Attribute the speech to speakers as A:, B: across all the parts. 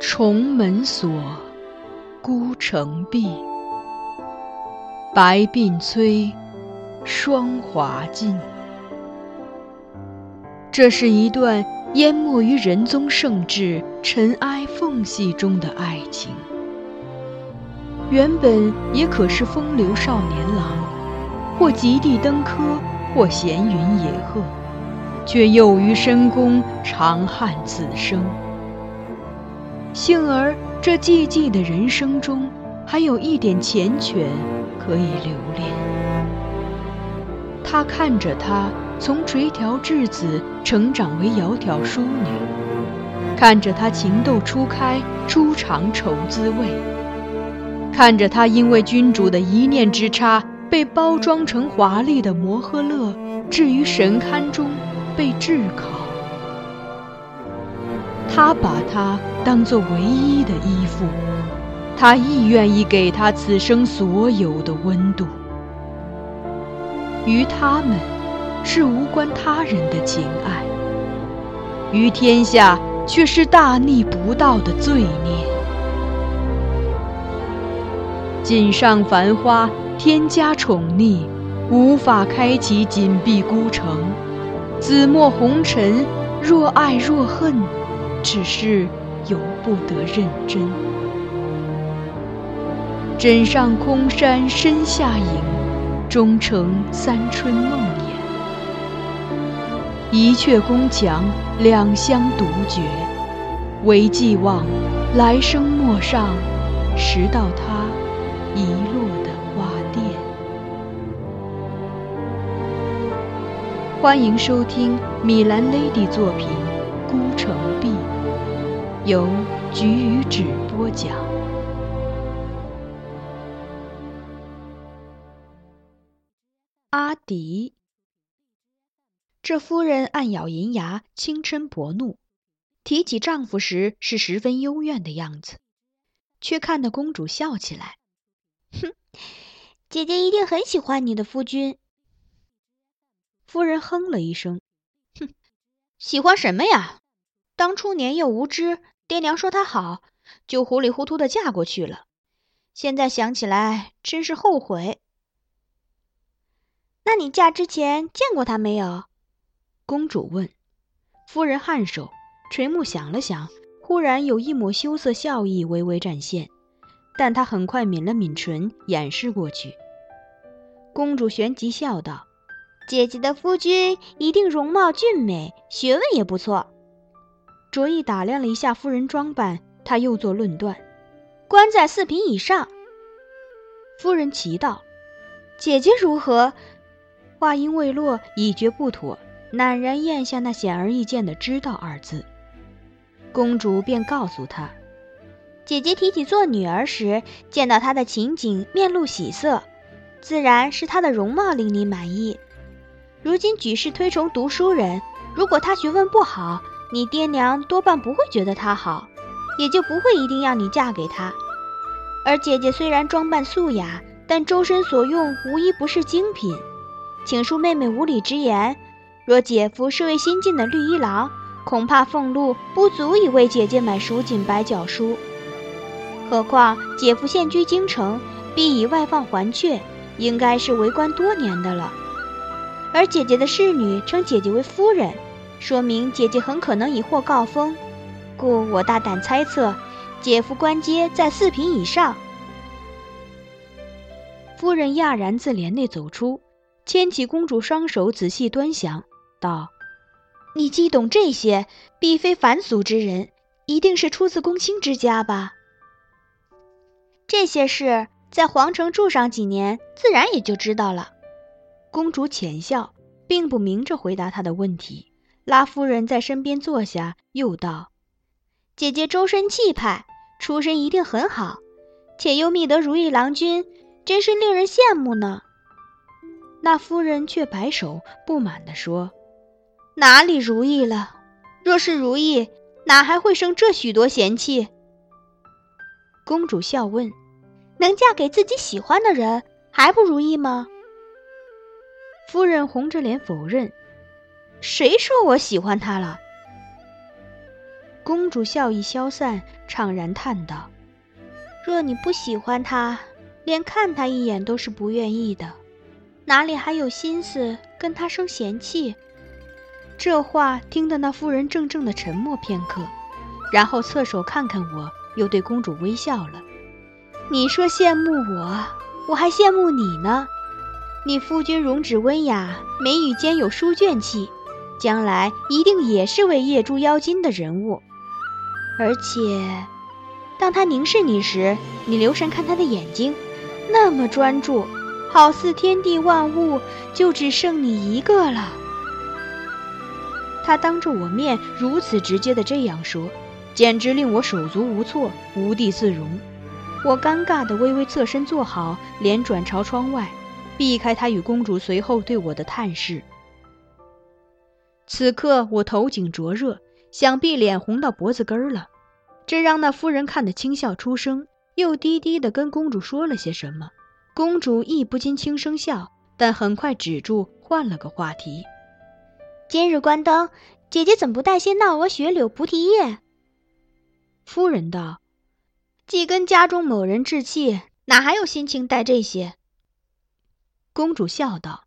A: 重门锁，孤城闭。白鬓催，霜华尽。这是一段淹没于仁宗圣治尘埃缝隙中的爱情。原本也可是风流少年郎，或极地登科，或闲云野鹤，却囿于深宫，长叹此生。幸而这寂寂的人生中，还有一点缱绻可以留恋。他看着她从垂髫稚子成长为窈窕淑女，看着她情窦初开，初尝愁滋味。看着他因为君主的一念之差，被包装成华丽的摩诃勒，置于神龛中被炙烤。他把它当作唯一的依附，他亦愿意给她此生所有的温度。于他们，是无关他人的情爱；于天下，却是大逆不道的罪孽。锦上繁花，天加宠溺，无法开启紧闭孤城。紫陌红尘，若爱若恨，只是由不得认真。枕上空山深下影，终成三春梦魇。一阙宫墙，两相独绝，唯寄望来生陌上，拾到他。遗落的花钿。欢迎收听米兰 Lady 作品《孤城闭》，由菊与纸播讲。阿迪，这夫人暗咬银牙，轻嗔薄怒，提起丈夫时是十分幽怨的样子，却看得公主笑起来。
B: 哼，姐姐一定很喜欢你的夫君。
A: 夫人哼了一声，
B: 哼，喜欢什么呀？当初年幼无知，爹娘说他好，就糊里糊涂的嫁过去了。现在想起来，真是后悔。那你嫁之前见过他没有？
A: 公主问。夫人颔首，垂目想了想，忽然有一抹羞涩笑意微微展现。但她很快抿了抿唇，掩饰过去。公主旋即笑道：“
B: 姐姐的夫君一定容貌俊美，学问也不错。”
A: 卓意打量了一下夫人装扮，他又作论断：“
B: 官在四品以上。”
A: 夫人奇道：“
B: 姐姐如何？”
A: 话音未落，已觉不妥，赧然咽下那显而易见的“知道”二字。公主便告诉他。
B: 姐姐提起做女儿时见到她的情景，面露喜色，自然是她的容貌令你满意。如今举世推崇读书人，如果他学问不好，你爹娘多半不会觉得他好，也就不会一定要你嫁给他。而姐姐虽然装扮素雅，但周身所用无一不是精品。请恕妹妹无礼直言，若姐夫是位新进的绿衣郎，恐怕俸禄不足以为姐姐买蜀锦白脚书。何况姐夫现居京城，必以外放还阙，应该是为官多年的了。而姐姐的侍女称姐姐为夫人，说明姐姐很可能已获诰封，故我大胆猜测，姐夫官阶在四品以上。
A: 夫人讶然自帘内走出，牵起公主双手仔细端详，道：“
B: 你既懂这些，必非凡俗之人，一定是出自公卿之家吧？”这些事在皇城住上几年，自然也就知道了。
A: 公主浅笑，并不明着回答他的问题，拉夫人在身边坐下，又道：“
B: 姐姐周身气派，出身一定很好，且又觅得如意郎君，真是令人羡慕呢。”
A: 那夫人却摆手，不满地说：“
B: 哪里如意了？若是如意，哪还会生这许多嫌弃？”
A: 公主笑问：“
B: 能嫁给自己喜欢的人，还不如意吗？”
A: 夫人红着脸否认：“
B: 谁说我喜欢他了？”公主笑意消散，怅然叹道：“若你不喜欢他，连看他一眼都是不愿意的，哪里还有心思跟他生嫌弃？”这话听得那夫人怔怔的沉默片刻，然后侧手看看我，又对公主微笑了：“你说羡慕我，我还羡慕你呢。你夫君容止温雅，眉宇间有书卷气，将来一定也是位夜珠妖精的人物。”而且，当他凝视你时，你留神看他的眼睛，那么专注，好似天地万物就只剩你一个了。他当着我面如此直接的这样说，简直令我手足无措，无地自容。我尴尬的微微侧身坐好，脸转朝窗外，避开他与公主随后对我的探视。此刻我头颈灼热。想必脸红到脖子根儿了，这让那夫人看得轻笑出声，又低低的跟公主说了些什么。公主亦不禁轻声笑，但很快止住，换了个话题：“今日关灯，姐姐怎不带些闹鹅、雪柳、菩提叶？”夫人道：“既跟家中某人置气，哪还有心情带这些？”公主笑道：“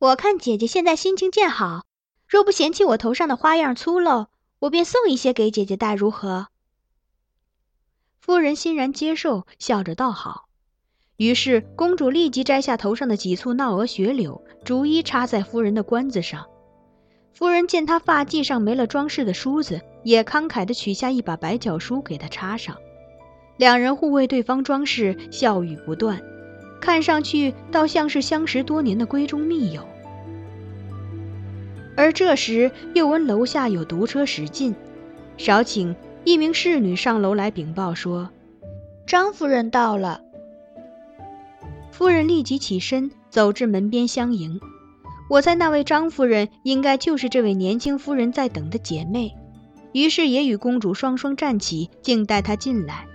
B: 我看姐姐现在心情渐好。”若不嫌弃我头上的花样粗陋，我便送一些给姐姐戴，如何？夫人欣然接受，笑着道好。于是公主立即摘下头上的几簇闹蛾雪柳，逐一插在夫人的冠子上。夫人见她发髻上没了装饰的梳子，也慷慨地取下一把白角梳给她插上。两人互为对方装饰，笑语不断，看上去倒像是相识多年的闺中密友。而这时，又闻楼下有毒车驶进，少顷，一名侍女上楼来禀报说：“张夫人到了。”夫人立即起身走至门边相迎。我猜那位张夫人应该就是这位年轻夫人在等的姐妹，于是也与公主双双站起，静待她进来。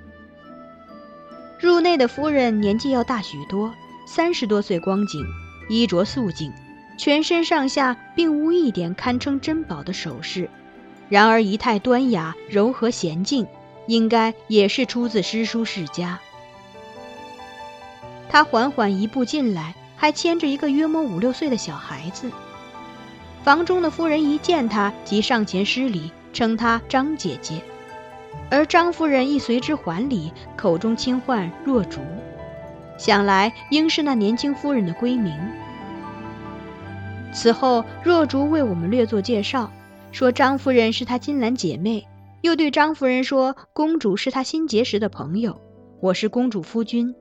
B: 入内的夫人年纪要大许多，三十多岁光景，衣着素净。全身上下并无一点堪称珍宝的首饰，然而仪态端雅、柔和娴静，应该也是出自诗书世家。他缓缓一步进来，还牵着一个约摸五六岁的小孩子。房中的夫人一见他，即上前施礼，称他张姐姐，而张夫人亦随之还礼，口中轻唤若竹，想来应是那年轻夫人的闺名。此后，若竹为我们略作介绍，说张夫人是她金兰姐妹，又对张夫人说公主是她新结识的朋友，我是公主夫君，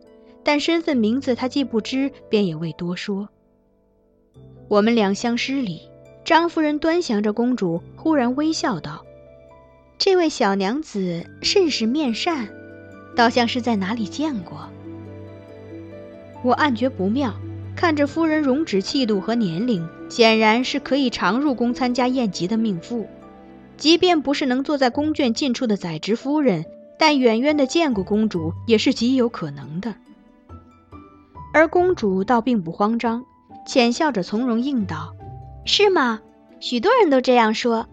B: 但身份名字她既不知，便也未多说。我们两相施礼，张夫人端详着公主，忽然微笑道：“这位小娘子甚是面善，倒像是在哪里见过。”我暗觉不妙。看着夫人容止气度和年龄，显然是可以常入宫参加宴集的命妇。即便不是能坐在宫眷近处的宰执夫人，但远远的见过公主也是极有可能的。而公主倒并不慌张，浅笑着从容应道：“是吗？许多人都这样说。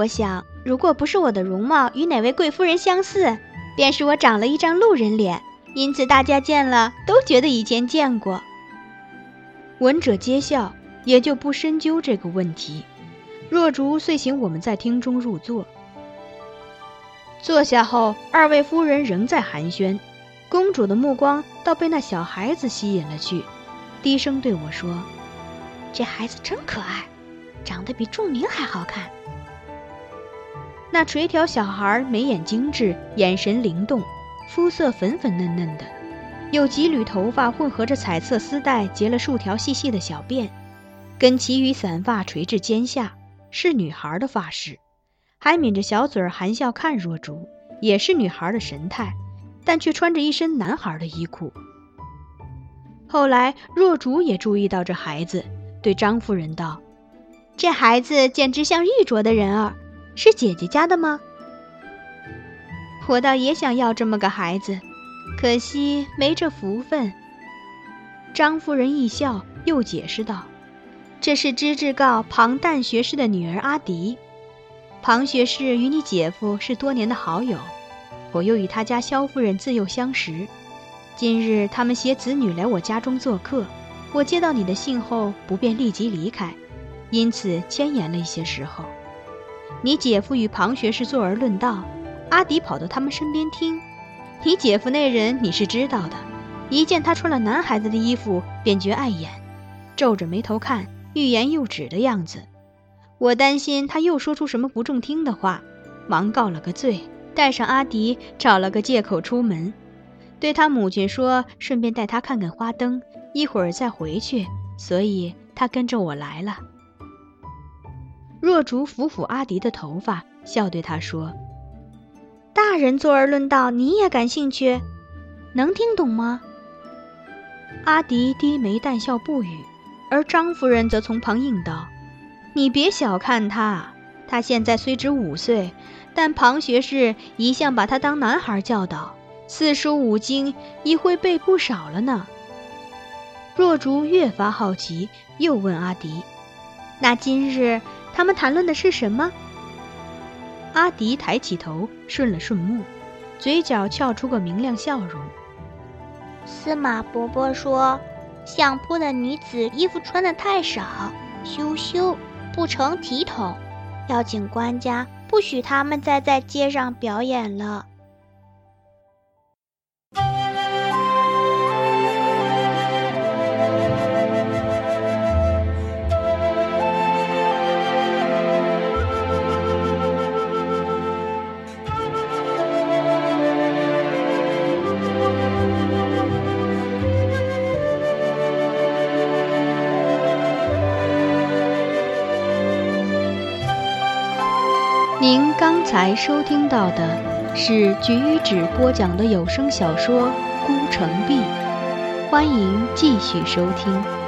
B: 我想，如果不是我的容貌与哪位贵夫人相似，便是我长了一张路人脸，因此大家见了都觉得以前见过。”闻者皆笑，也就不深究这个问题。若竹遂请我们在厅中入座。坐下后，二位夫人仍在寒暄，公主的目光倒被那小孩子吸引了去，低声对我说：“这孩子真可爱，长得比仲明还好看。”那垂髫小孩眉眼精致，眼神灵动，肤色粉粉嫩嫩的。有几缕头发混合着彩色丝带结了数条细细的小辫，跟其余散发垂至肩下，是女孩的发饰，还抿着小嘴含笑看若竹，也是女孩的神态，但却穿着一身男孩的衣裤。后来若竹也注意到这孩子，对张夫人道：“这孩子简直像玉镯的人儿，是姐姐家的吗？我倒也想要这么个孩子。”可惜没这福分。张夫人一笑，又解释道：“这是知制告庞旦学士的女儿阿迪。”庞学士与你姐夫是多年的好友，我又与他家萧夫人自幼相识。今日他们携子女来我家中做客，我接到你的信后不便立即离开，因此迁延了一些时候。你姐夫与庞学士坐而论道，阿迪跑到他们身边听。你姐夫那人你是知道的，一见他穿了男孩子的衣服便觉碍眼，皱着眉头看，欲言又止的样子。我担心他又说出什么不中听的话，忙告了个罪，带上阿迪，找了个借口出门，对他母亲说，顺便带他看看花灯，一会儿再回去。所以他跟着我来了。若竹抚抚阿迪的头发，笑对他说：“大人坐而论道，你也感兴趣，能听懂吗？”阿迪低眉淡笑不语，而张夫人则从旁应道。你别小看他，他现在虽只五岁，但庞学士一向把他当男孩教导，四书五经已会背不少了呢。若竹越发好奇，又问阿迪：“那今日他们谈论的是什么？”阿迪抬起头，顺了顺目，嘴角翘出个明亮笑容。
C: 司马伯伯说：“相扑的女子衣服穿的太少，羞羞。”不成体统，要请官家不许他们再在街上表演了。
A: 您刚才收听到的是菊与纸播讲的有声小说《孤城闭》，欢迎继续收听。